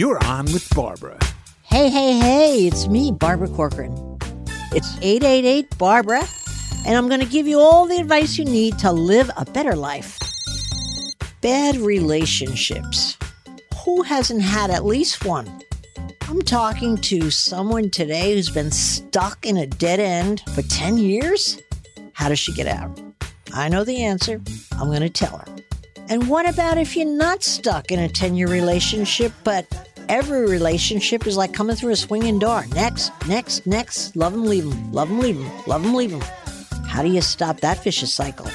You're on with Barbara. Hey, hey, hey, it's me, Barbara Corcoran. It's 888 Barbara, and I'm going to give you all the advice you need to live a better life. Bad relationships. Who hasn't had at least one? I'm talking to someone today who's been stuck in a dead end for 10 years. How does she get out? I know the answer. I'm going to tell her. And what about if you're not stuck in a 10 year relationship, but every relationship is like coming through a swinging door? Next, next, next. Love them, leave them. Love them, leave them. Love them, leave them. How do you stop that vicious cycle?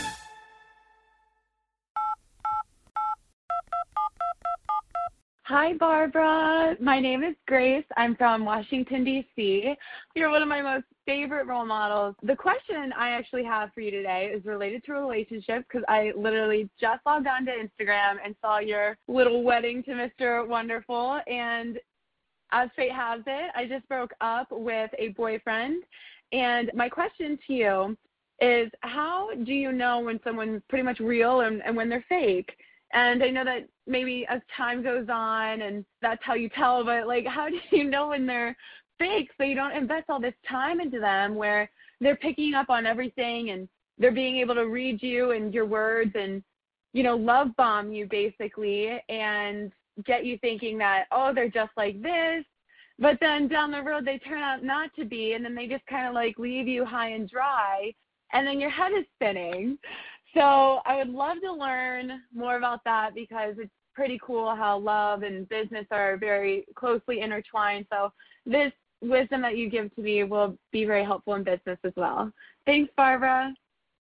Hi, Barbara. My name is Grace. I'm from Washington, D.C. You're one of my most favorite role models. The question I actually have for you today is related to relationships because I literally just logged onto Instagram and saw your little wedding to Mr. Wonderful. And as fate has it, I just broke up with a boyfriend. And my question to you is how do you know when someone's pretty much real and, and when they're fake? And I know that maybe as time goes on and that's how you tell, but like, how do you know when they're fake so you don't invest all this time into them where they're picking up on everything and they're being able to read you and your words and, you know, love bomb you basically and get you thinking that, oh, they're just like this. But then down the road, they turn out not to be, and then they just kind of like leave you high and dry, and then your head is spinning. So I would love to learn more about that because it's pretty cool how love and business are very closely intertwined. So this wisdom that you give to me will be very helpful in business as well. Thanks, Barbara.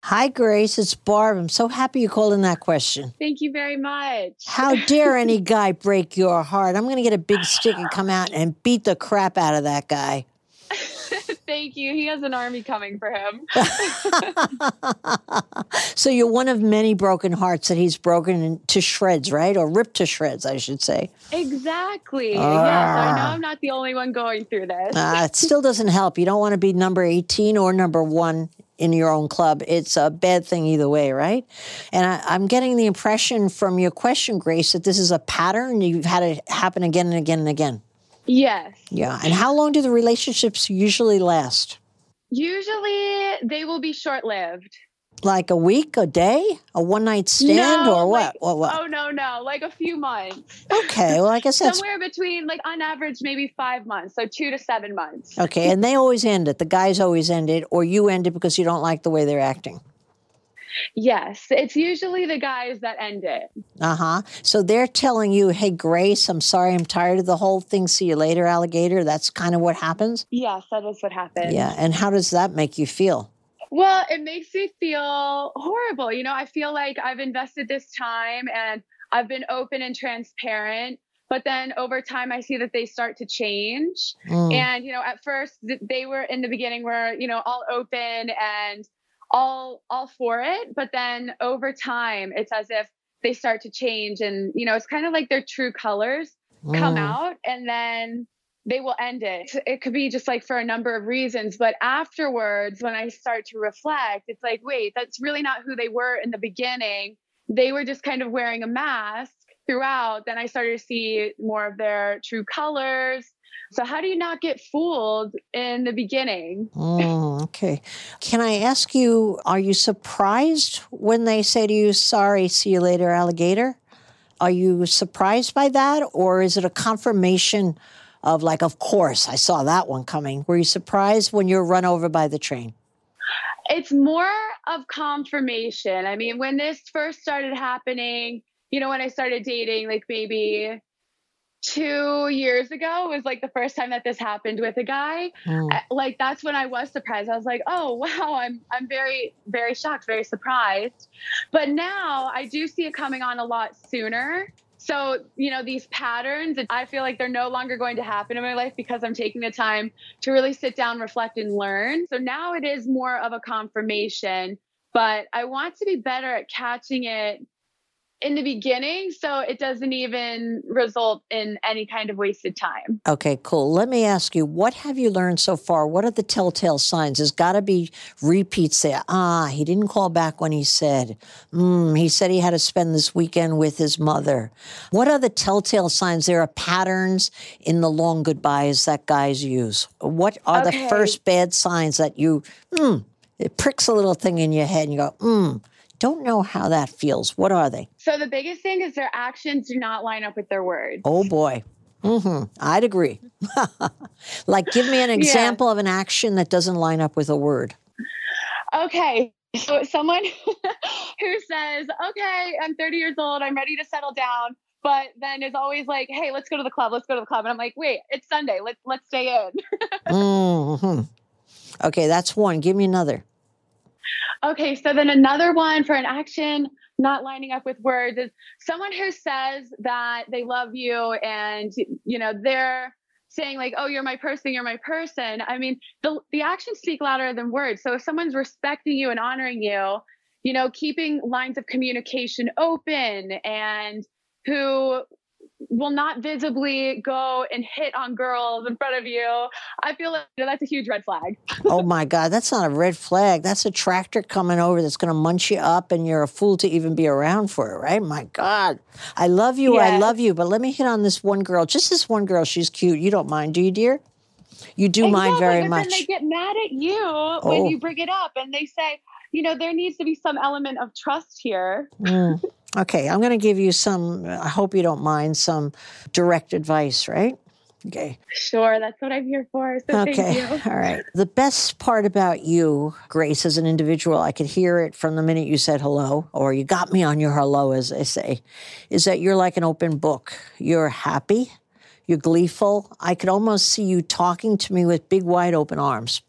Hi, Grace. It's Barb. I'm so happy you called in that question. Thank you very much. How dare any guy break your heart? I'm going to get a big stick and come out and beat the crap out of that guy. Thank you. He has an army coming for him. so you're one of many broken hearts that he's broken to shreds, right? Or ripped to shreds, I should say. Exactly. Uh, yes, I know I'm not the only one going through this. uh, it still doesn't help. You don't want to be number 18 or number one in your own club. It's a bad thing either way, right? And I, am getting the impression from your question, Grace, that this is a pattern. You've had it happen again and again and again. Yes. Yeah. And how long do the relationships usually last? Usually they will be short lived. Like a week, a day, a one night stand, no, or what? Like, what? What? Oh no, no, like a few months. Okay, well, I guess that's somewhere between, like on average, maybe five months, so two to seven months. Okay, and they always end it. The guys always end it, or you end it because you don't like the way they're acting. Yes, it's usually the guys that end it. Uh huh. So they're telling you, hey, Grace, I'm sorry, I'm tired of the whole thing. See you later, alligator. That's kind of what happens? Yes, that is what happens. Yeah. And how does that make you feel? Well, it makes me feel horrible. You know, I feel like I've invested this time and I've been open and transparent. But then over time, I see that they start to change. Mm. And, you know, at first, they were in the beginning were, you know, all open and all all for it but then over time it's as if they start to change and you know it's kind of like their true colors mm. come out and then they will end it. It could be just like for a number of reasons but afterwards when i start to reflect it's like wait that's really not who they were in the beginning. They were just kind of wearing a mask throughout. Then i started to see more of their true colors. So, how do you not get fooled in the beginning? Mm, okay. Can I ask you, are you surprised when they say to you, sorry, see you later, alligator? Are you surprised by that? Or is it a confirmation of, like, of course, I saw that one coming? Were you surprised when you're run over by the train? It's more of confirmation. I mean, when this first started happening, you know, when I started dating, like maybe two years ago was like the first time that this happened with a guy. Mm. Like that's when I was surprised. I was like, oh wow, I'm I'm very very shocked, very surprised. But now I do see it coming on a lot sooner. So, you know, these patterns, I feel like they're no longer going to happen in my life because I'm taking the time to really sit down, reflect, and learn. So now it is more of a confirmation, but I want to be better at catching it in the beginning so it doesn't even result in any kind of wasted time. Okay, cool. Let me ask you, what have you learned so far? What are the telltale signs? There's got to be repeats there. Ah, he didn't call back when he said. Mm, he said he had to spend this weekend with his mother. What are the telltale signs? There are patterns in the long goodbyes that guys use. What are okay. the first bad signs that you, mm, it pricks a little thing in your head and you go, mm, don't know how that feels. What are they? So the biggest thing is their actions do not line up with their words. Oh boy. Mm-hmm. I'd agree. like, give me an example yeah. of an action that doesn't line up with a word. Okay. So, someone who says, Okay, I'm 30 years old, I'm ready to settle down, but then is always like, Hey, let's go to the club, let's go to the club. And I'm like, Wait, it's Sunday, let's, let's stay in. mm-hmm. Okay, that's one. Give me another. Okay, so then another one for an action not lining up with words is someone who says that they love you and you know they're saying like oh you're my person you're my person. I mean the the actions speak louder than words. So if someone's respecting you and honoring you you know keeping lines of communication open and who will not visibly go and hit on girls in front of you, I feel like you know, that's a huge red flag. oh my God, that's not a red flag. That's a tractor coming over that's going to munch you up, and you're a fool to even be around for it, right? My God, I love you. Yes. I love you. But let me hit on this one girl, just this one girl. She's cute. You don't mind, do you, dear? You do exactly, mind very but much. Then they get mad at you oh. when you bring it up, and they say, you know, there needs to be some element of trust here. Mm. Okay, I'm going to give you some, I hope you don't mind, some direct advice, right? Okay. Sure, that's what I'm here for. So thank you. okay. All right. The best part about you, Grace, as an individual, I could hear it from the minute you said hello, or you got me on your hello, as they say, is that you're like an open book. You're happy, you're gleeful. I could almost see you talking to me with big, wide open arms.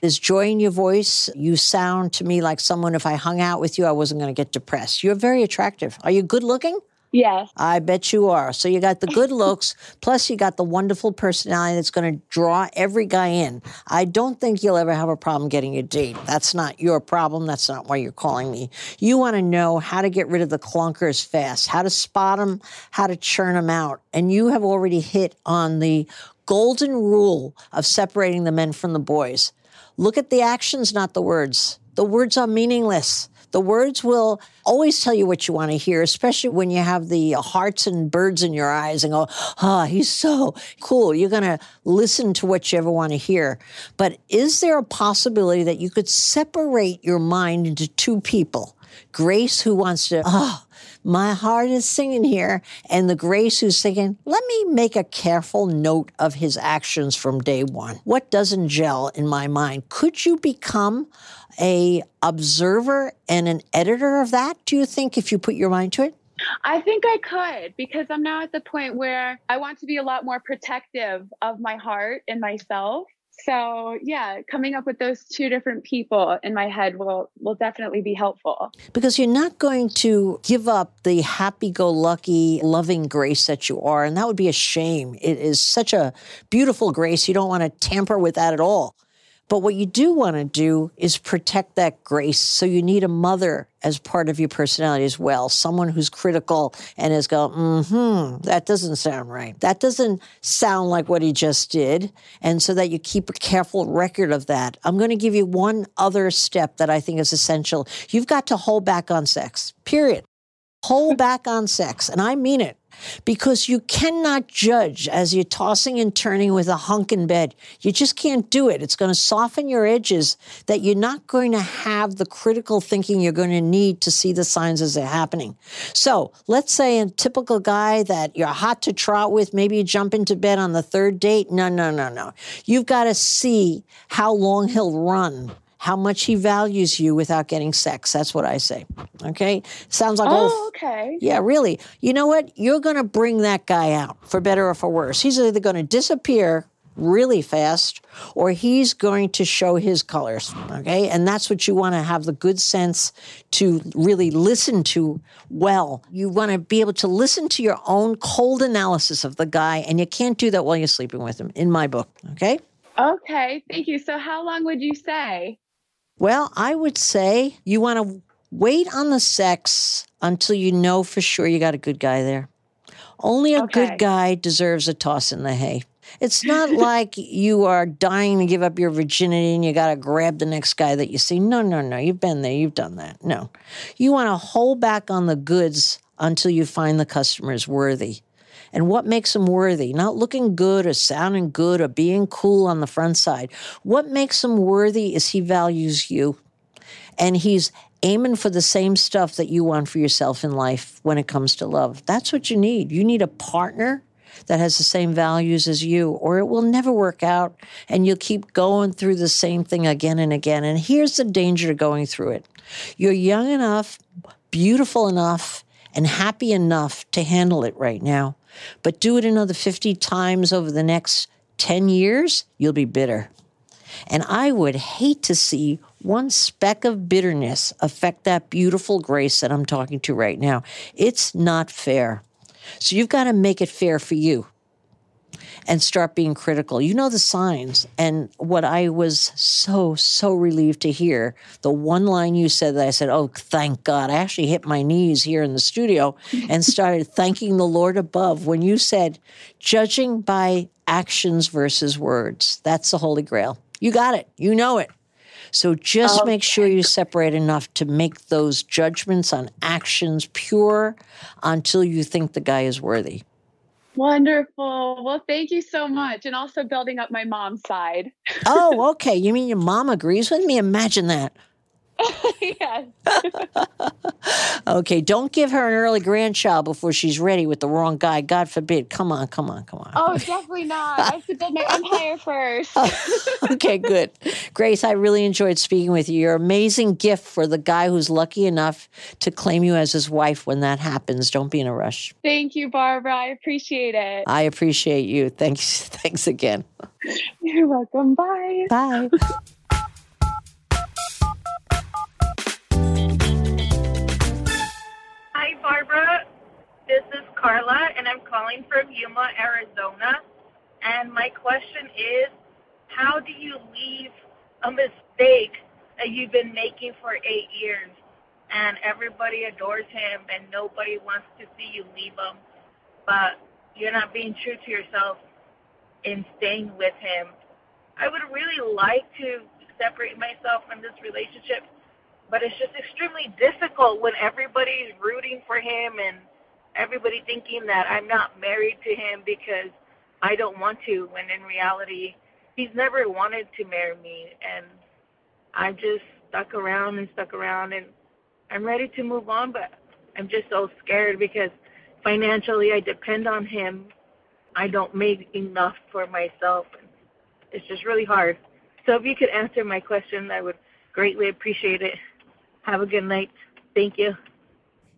There's joy in your voice. You sound to me like someone, if I hung out with you, I wasn't going to get depressed. You're very attractive. Are you good looking? Yes. I bet you are. So you got the good looks, plus you got the wonderful personality that's going to draw every guy in. I don't think you'll ever have a problem getting a date. That's not your problem. That's not why you're calling me. You want to know how to get rid of the clunkers fast, how to spot them, how to churn them out. And you have already hit on the golden rule of separating the men from the boys. Look at the actions, not the words. The words are meaningless. The words will always tell you what you want to hear, especially when you have the hearts and birds in your eyes and go, ah, oh, he's so cool. You're going to listen to what you ever want to hear. But is there a possibility that you could separate your mind into two people? Grace, who wants to, oh, my heart is singing here. And the Grace who's singing, let me make a careful note of his actions from day one. What doesn't gel in my mind? Could you become a observer and an editor of that, do you think, if you put your mind to it? I think I could because I'm now at the point where I want to be a lot more protective of my heart and myself. So yeah, coming up with those two different people in my head will will definitely be helpful. Because you're not going to give up the happy-go-lucky, loving grace that you are, and that would be a shame. It is such a beautiful grace. You don't want to tamper with that at all. But what you do want to do is protect that grace. So you need a mother as part of your personality as well. Someone who's critical and is go, mm-hmm, that doesn't sound right. That doesn't sound like what he just did. And so that you keep a careful record of that. I'm going to give you one other step that I think is essential. You've got to hold back on sex, period. Hold back on sex. And I mean it because you cannot judge as you're tossing and turning with a hunk in bed. You just can't do it. It's going to soften your edges that you're not going to have the critical thinking you're going to need to see the signs as they're happening. So let's say a typical guy that you're hot to trot with, maybe you jump into bed on the third date. No, no, no, no. You've got to see how long he'll run how much he values you without getting sex. That's what I say. Okay? Sounds like Oh, okay. Yeah, really. You know what? You're going to bring that guy out for better or for worse. He's either going to disappear really fast or he's going to show his colors. Okay? And that's what you want to have the good sense to really listen to well. You want to be able to listen to your own cold analysis of the guy and you can't do that while you're sleeping with him in my book, okay? Okay, thank you. So how long would you say? Well, I would say you want to Wait on the sex until you know for sure you got a good guy there. Only a Okay. good guy deserves a toss in the hay. It's not like you are dying to give up your virginity and you got to grab the next guy that you see. No, no, no. You've been there. You've done that. No. You want to hold back on the goods until you find the customers worthy. And what makes them worthy? Not looking good or sounding good or being cool on the front side. What makes him worthy is he values you and he's aiming for the same stuff that you want for yourself in life when it comes to love. That's what you need. You need a partner that has the same values as you, or it will never work out and you'll keep going through the same thing again and again. And here's the danger to going through it you're young enough, beautiful enough, and happy enough to handle it right now. But do it another 50 times over the next 10 years, you'll be bitter. And I would hate to see one speck of bitterness affect that beautiful grace that I'm talking to right now. It's not fair. So you've got to make it fair for you and start being critical. You know the signs. And what I was so, so relieved to hear the one line you said that I said, Oh, thank God. I actually hit my knees here in the studio and started thanking the Lord above when you said, judging by actions versus words. That's the Holy Grail. You got it. You know it. So just oh, make sure you separate enough to make those judgments on actions pure until you think the guy is worthy. Wonderful. Well, thank you so much. And also building up my mom's side. Oh, okay. You mean your mom agrees with me? Imagine that. yes. Okay, don't give her an early grandchild before she's ready with the wrong guy. God forbid. Come on, come on, come on. Oh, definitely not. I have to build my empire first. okay, good. Grace, I really enjoyed speaking with you. You're an amazing gift for the guy who's lucky enough to claim you as his wife when that happens. Don't be in a rush. Thank you, Barbara. I appreciate it. I appreciate you. Thanks. Thanks again. You're welcome. Bye. Bye. Hi, Barbara. This is Carla, and I'm calling from Yuma, Arizona. And my question is how do you leave a mistake that you've been making for eight years? And everybody adores him, and nobody wants to see you leave him. But you're not being true to yourself in staying with him. I would really like to separate myself from this relationship but it's just extremely difficult when everybody's rooting for him and everybody thinking that I'm not married to him because I don't want to when in reality he's never wanted to marry me and I've just stuck around and stuck around and I'm ready to move on but I'm just so scared because financially I depend on him. I don't make enough for myself it's just really hard. So if you could answer my question I would greatly appreciate it. Have a good night. Thank you.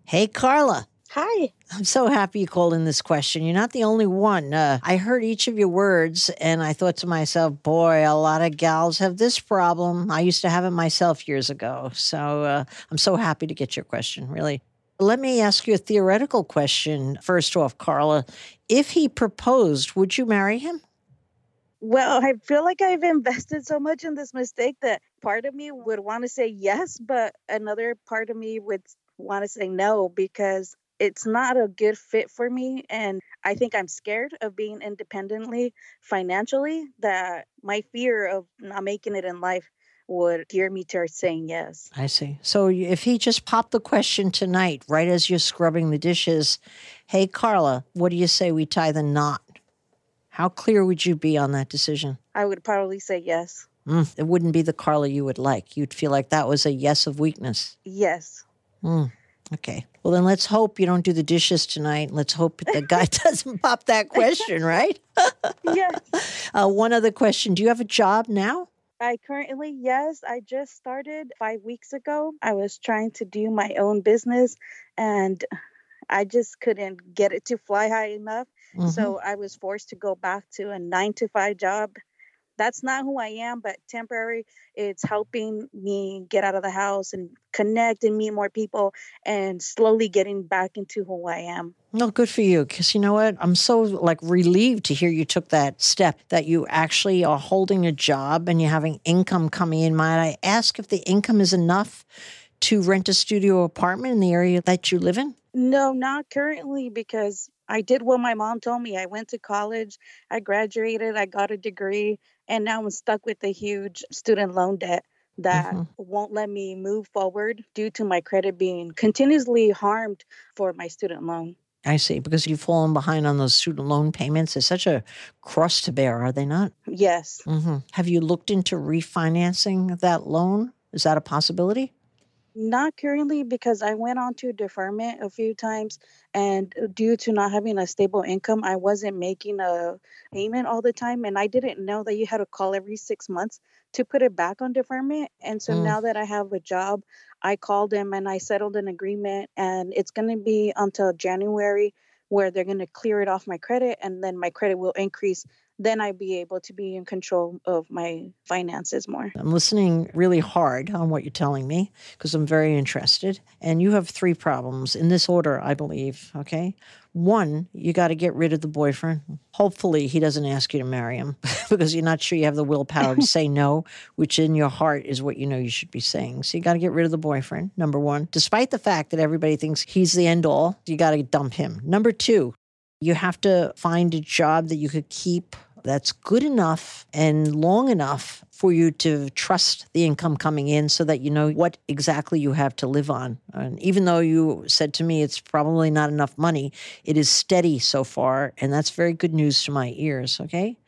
Hey, Carla. Hi. I'm so happy you called in this question. You're not the only one. Uh, I heard each of your words and I thought to myself, boy, a lot of gals have this problem. I used to have it myself years ago. So uh, I'm so happy to get your question, really. Let me ask you a theoretical question first off, Carla. If he proposed, would you marry him? Well, I feel like I've invested so much in this mistake that part of me would want to say yes, but another part of me would want to say no because it's not a good fit for me. And I think I'm scared of being independently financially, that my fear of not making it in life would gear me towards saying yes. I see. So if he just popped the question tonight, right as you're scrubbing the dishes, hey, Carla, what do you say we tie the knot? How clear would you be on that decision? I would probably say yes. Mm, it wouldn't be the Carla you would like. You'd feel like that was a yes of weakness. Yes. Mm, okay. Well, then let's hope you don't do the dishes tonight. Let's hope the guy doesn't pop that question, right? yes. Uh, one other question Do you have a job now? I currently, yes, I just started five weeks ago. I was trying to do my own business and I just couldn't get it to fly high enough. Mhm. So I was forced to go back to a nine to five job. That's not who I am, but temporary. It's helping me get out of the house and connect and meet more people and slowly getting back into who I am. No, good for you. Because you know what? I'm so like relieved to hear you took that step that you actually are holding a job and you're having income coming in. Might I ask if the income is enough to rent a studio apartment in the area that you live in? No, not currently because I did what my mom told me. I went to college, I graduated, I got a degree, and now I'm stuck with a huge student loan debt that Mm-hmm. won't let me move forward due to my credit being continuously harmed for my student loan. I see, because you've fallen behind on those student loan payments. It's such a cross to bear, are they not? Yes. hmm Have you looked into refinancing that loan? Is that a possibility? Not currently because I went on to deferment a few times and uh, due to not having a stable income, I wasn't making a payment all the time and I didn't know that you had to call every 6 months to put it back on deferment. And so Mm. now that I have a job, I called them and I settled an agreement and it's going to be until January where they're going to clear it off my credit and then my credit will increase. Then I'd be able to be in control of my finances more. I'm listening really hard on what you're telling me because I'm very interested. And you have three problems in this order, I believe. Okay. One, you got to get rid of the boyfriend. Hopefully, he doesn't ask you to marry him because you're not sure you have the willpower to say no, which in your heart is what you know you should be saying. So, you got to get rid of the boyfriend, number one. Despite the fact that everybody thinks he's the end all, you got to dump him. Number two, you have to find a job that you could keep that's good enough and long enough for you to trust the income coming in so that you know what exactly you have to live on. And even though you said to me it's probably not enough money, it is steady so far. And that's very good news to my ears. Okay.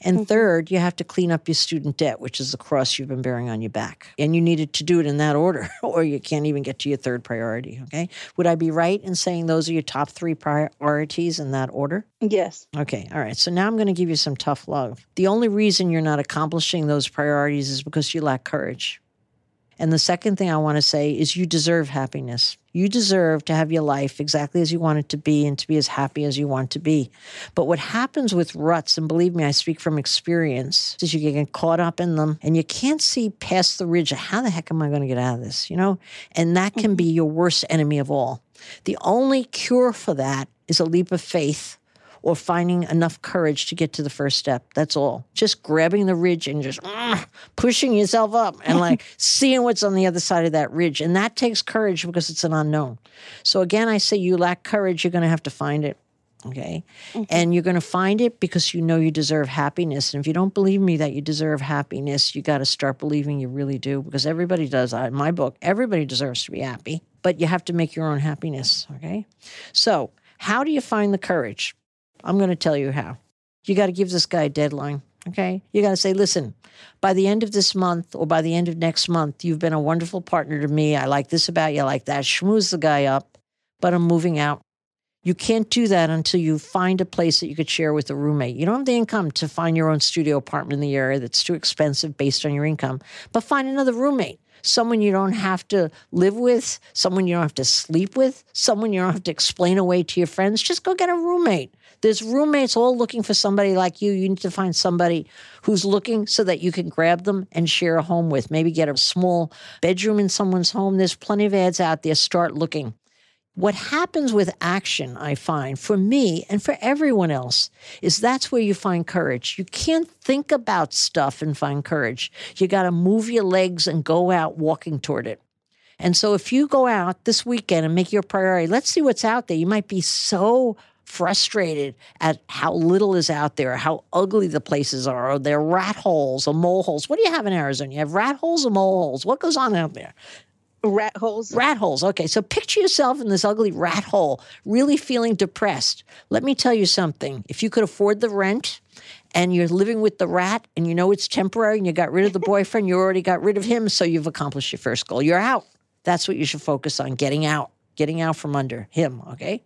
And mm-hmm. third, you have to clean up your student debt, which is the cross you've been bearing on your back. And you needed to do it in that order, or you can't even get to your third priority. Okay. Would I be right in saying those are your top three priorities in that order? Yes. Okay. All right. So now I'm going to give you some tough love. The only reason you're not accomplishing those priorities is because you lack courage. And the second thing I want to say is you deserve happiness. You deserve to have your life exactly as you want it to be and to be as happy as you want to be. But what happens with ruts, and believe me, I speak from experience, is you get caught up in them and you can't see past the ridge of how the heck am I going to get out of this, you know? And that can mm-hmm. be your worst enemy of all. The only cure for that is a leap of faith or finding enough courage to get to the first step. That's all. Just grabbing the ridge and just mm, pushing yourself up and like seeing what's on the other side of that ridge. And that takes courage because it's an unknown. So again, I say you lack courage, you're going to have to find it. Okay. And you're going to find it because you know you deserve happiness. And if you don't believe me that you deserve happiness, you got to start believing you really do because everybody does. In my book, everybody deserves to be happy, but you have to make your own happiness. Okay. So, how do you find the courage? I'm going to tell you how. You got to give this guy a deadline. Okay. You got to say, listen, by the end of this month or by the end of next month, you've been a wonderful partner to me. I like this about you. I like that. Schmooze the guy up, but I'm moving out. You can't do that until you find a place that you could share with a roommate. You don't have the income to find your own studio apartment in the area that's too expensive based on your income, but find another roommate. Someone you don't have to live with, someone you don't have to sleep with, someone you don't have to explain away to your friends. Just go get a roommate. There's roommates all looking for somebody like you. You need to find somebody who's looking so that you can grab them and share a home with. Maybe get a small bedroom in someone's home. There's plenty of ads out there. Start looking. What happens with action, I find, for me and for everyone else, is that's where you find courage. You can't think about stuff and find courage. You got to move your legs and go out walking toward it. And so if you go out this weekend and make your priority, let's see what's out there. You might be so frustrated at how little is out there, how ugly the places are, or they're rat holes or mole holes. What do you have in Arizona? You have rat holes or mole holes? What goes on out there? Rat holes. Rat holes. Okay, so picture yourself in this ugly rat hole, really feeling depressed. Let me tell you something. If you could afford the rent and you're living with the rat and you know it's temporary and you got rid of the boyfriend, you already got rid of him, so you've accomplished your first goal. You're out. That's what you should focus on getting out, getting out from under him. Okay.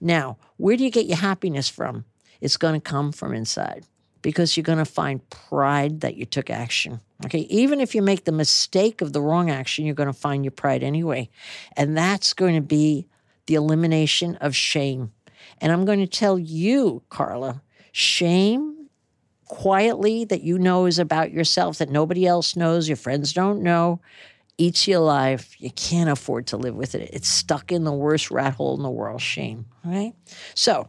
Now, where do you get your happiness from? It's going to come from inside because you're going to find pride that you took action. Okay. Even if you make the mistake of the wrong action, you're going to find your pride anyway. And that's going to be the elimination of shame. And I'm going to tell you, Carla, shame quietly that you know is about yourself that nobody else knows, your friends don't know, eats you alive. You can't afford to live with it. It's stuck in the worst rat hole in the world shame. right? So,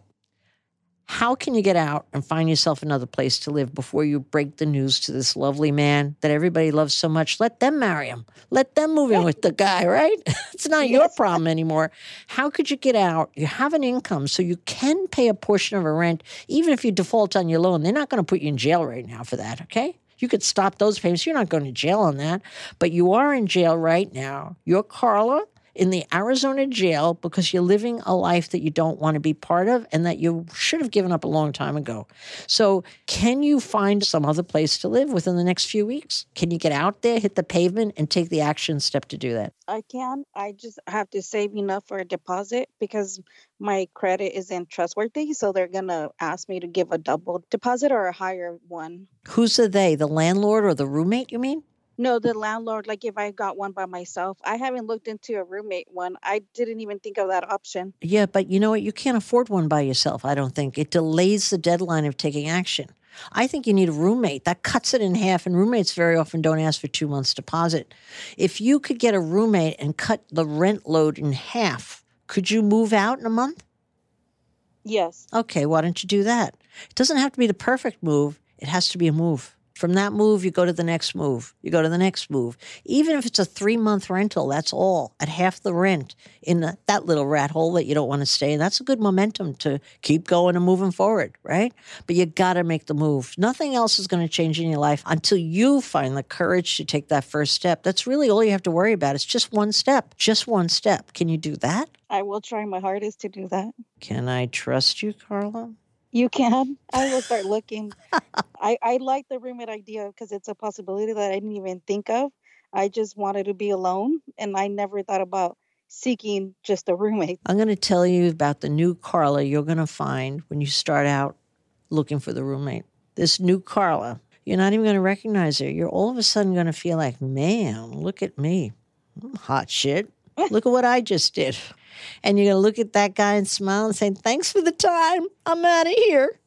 How can you get out and find yourself another place to live before you break the news to this lovely man that everybody loves so much? Let them marry him. Let them move in with the guy, right? it's not your problem anymore. How could you get out? You have an income so you can pay a portion of a rent, even if you default on your loan. They're not going to put you in jail right now for that, okay? You could stop those payments. You're not going to jail on that, but you are in jail right now. You're Carla in the Arizona jail because you're living a life that you don't want to be part of and that you should have given up a long time ago. So, can you find some other place to live within the next few weeks? Can you get out there, hit the pavement, and take the action step to do that? I can. I just have to save enough for a deposit because my credit isn't trustworthy. So they're going to ask me to give a double deposit or a higher one. Who's the they? The landlord or the roommate, you mean? No, the landlord, like if I got one by myself, I haven't looked into a roommate one. I didn't even think of that option. Yeah, but you know what? You can't afford one by yourself, I don't think. It delays the deadline of taking action. I think you need a roommate. That cuts it in half, and roommates very often don't ask for two months' deposit. If you could get a roommate and cut the rent load in half, could you move out in a month? Yes. Okay, why don't you do that? It doesn't have to be the perfect move, it has to be a move. From that move, you go to the next move. You go to the next move. Even if it's a three month rental, that's all at half the rent in the, that little rat hole that you don't want to stay in. That's a good momentum to keep going and moving forward, right? But you got to make the move. Nothing else is going to change in your life until you find the courage to take that first step. That's really all you have to worry about. It's just one step, just one step. Can you do that? I will try my hardest to do that. Can I trust you, Carla? You can. I will start looking. I, I like the roommate idea because it's a possibility that I didn't even think of. I just wanted to be alone and I never thought about seeking just a roommate. I'm going to tell you about the new Carla you're going to find when you start out looking for the roommate. This new Carla, you're not even going to recognize her. You're all of a sudden going to feel like, man, look at me. I'm hot shit. Look at what I just did. And you're going to look at that guy and smile and say, Thanks for the time. I'm out of here.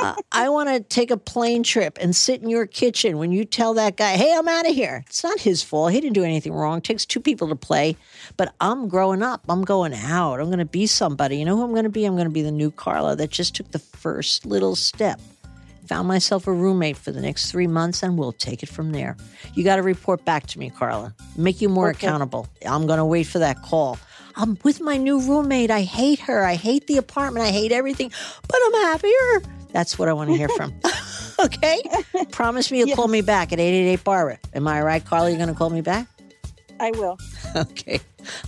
Uh, I want to take a plane trip and sit in your kitchen when you tell that guy, hey, I'm out of here. It's not his fault. He didn't do anything wrong. It takes two people to play. But I'm growing up. I'm going out. I'm going to be somebody. You know who I'm going to be? I'm going to be the new Carla that just took the first little step. Found myself a roommate for the next three months, and we'll take it from there. You got to report back to me, Carla. Make you more okay. accountable. I'm going to wait for that call. I'm with my new roommate. I hate her. I hate the apartment. I hate everything, but I'm happier. That's what I want to hear from. okay? Promise me you'll yes. call me back at 888 Barbara. Am I right, Carla? You're going to call me back? I will. Okay.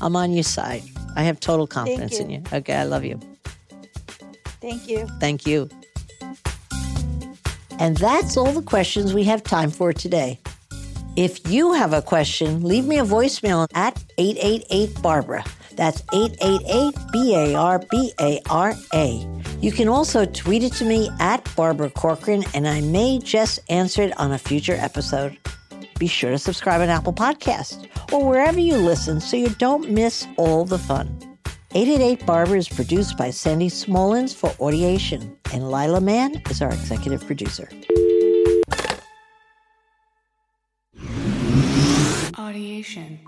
I'm on your side. I have total confidence you. in you. Okay. I love you. Thank you. Thank you. And that's all the questions we have time for today. If you have a question, leave me a voicemail at 888 Barbara. That's 888 B A R B A R A. You can also tweet it to me at Barbara Corcoran, and I may just answer it on a future episode. Be sure to subscribe on Apple Podcasts or wherever you listen so you don't miss all the fun. 888 Barbara is produced by Sandy Smolens for Audiation, and Lila Mann is our executive producer. Audiation.